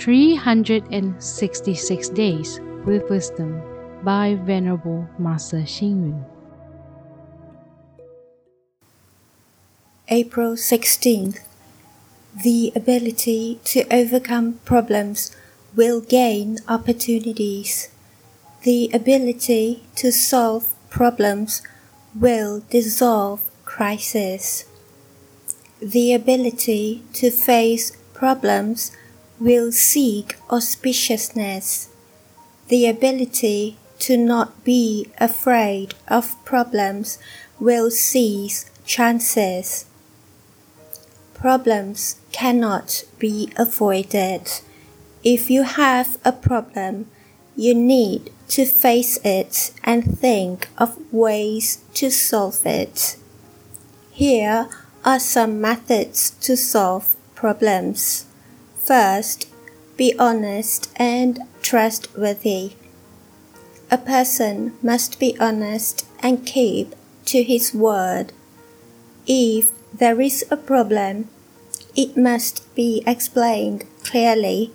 366 Days with Wisdom by Venerable Master Xing Yun. April 16th. The ability to overcome problems will gain opportunities. The ability to solve problems will dissolve crises. The ability to face problems will seek auspiciousness. The ability to not be afraid of problems will seize chances. Problems cannot be avoided. If you have a problem, you need to face it and think of ways to solve it. Here are some methods to solve problems. First, be honest and trustworthy. A person must be honest and keep to his word. If there is a problem, it must be explained clearly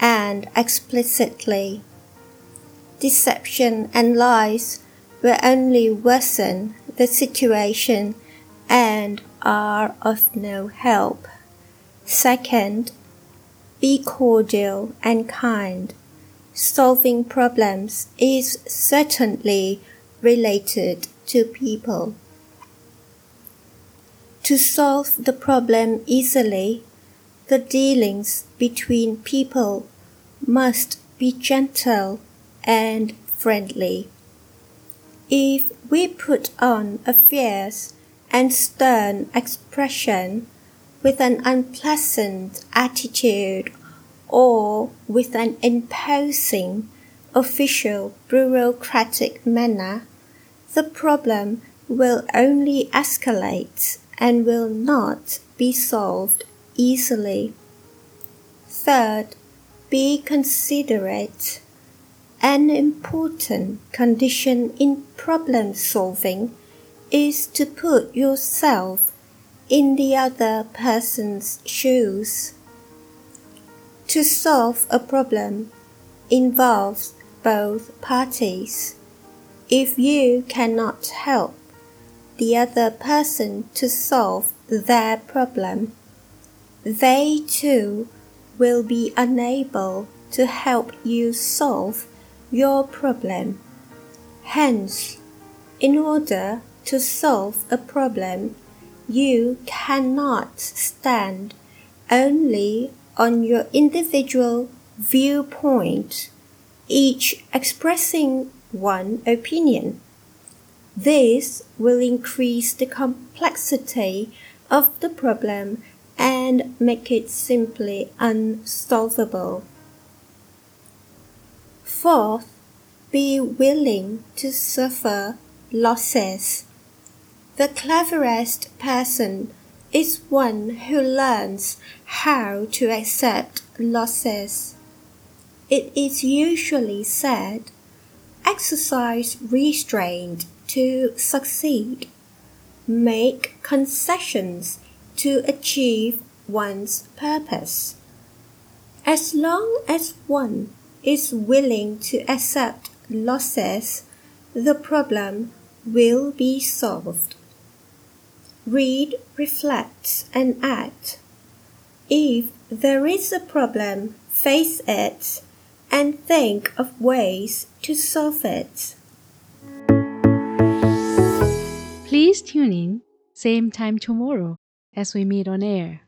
and explicitly. Deception and lies will only worsen the situation and are of no help. Second, be cordial and kind. Solving problems is certainly related to people. To solve the problem easily, the dealings between people must be gentle and friendly. If we put on a fierce and stern expression with an unpleasant attitude or with an imposing official bureaucratic manner, the problem will only escalate and will not be solved easily. Third, be considerate. An important condition in problem solving is to put yourself in the other person's shoes. To solve a problem involves both parties. If you cannot help the other person to solve their problem, they too will be unable to help you solve your problem. Hence, in order to solve a problem, you cannot stand only on your individual viewpoint, each expressing one opinion. This will increase the complexity of the problem and make it simply unsolvable. Fourth, be willing to suffer losses. The cleverest person is one who learns how to accept losses. It is usually said, exercise restraint to succeed, make concessions to achieve one's purpose. As long as one is willing to accept losses, the problem will be solved. Read, reflect, and act. If there is a problem, face it and think of ways to solve it. Please tune in, same time tomorrow as we meet on air.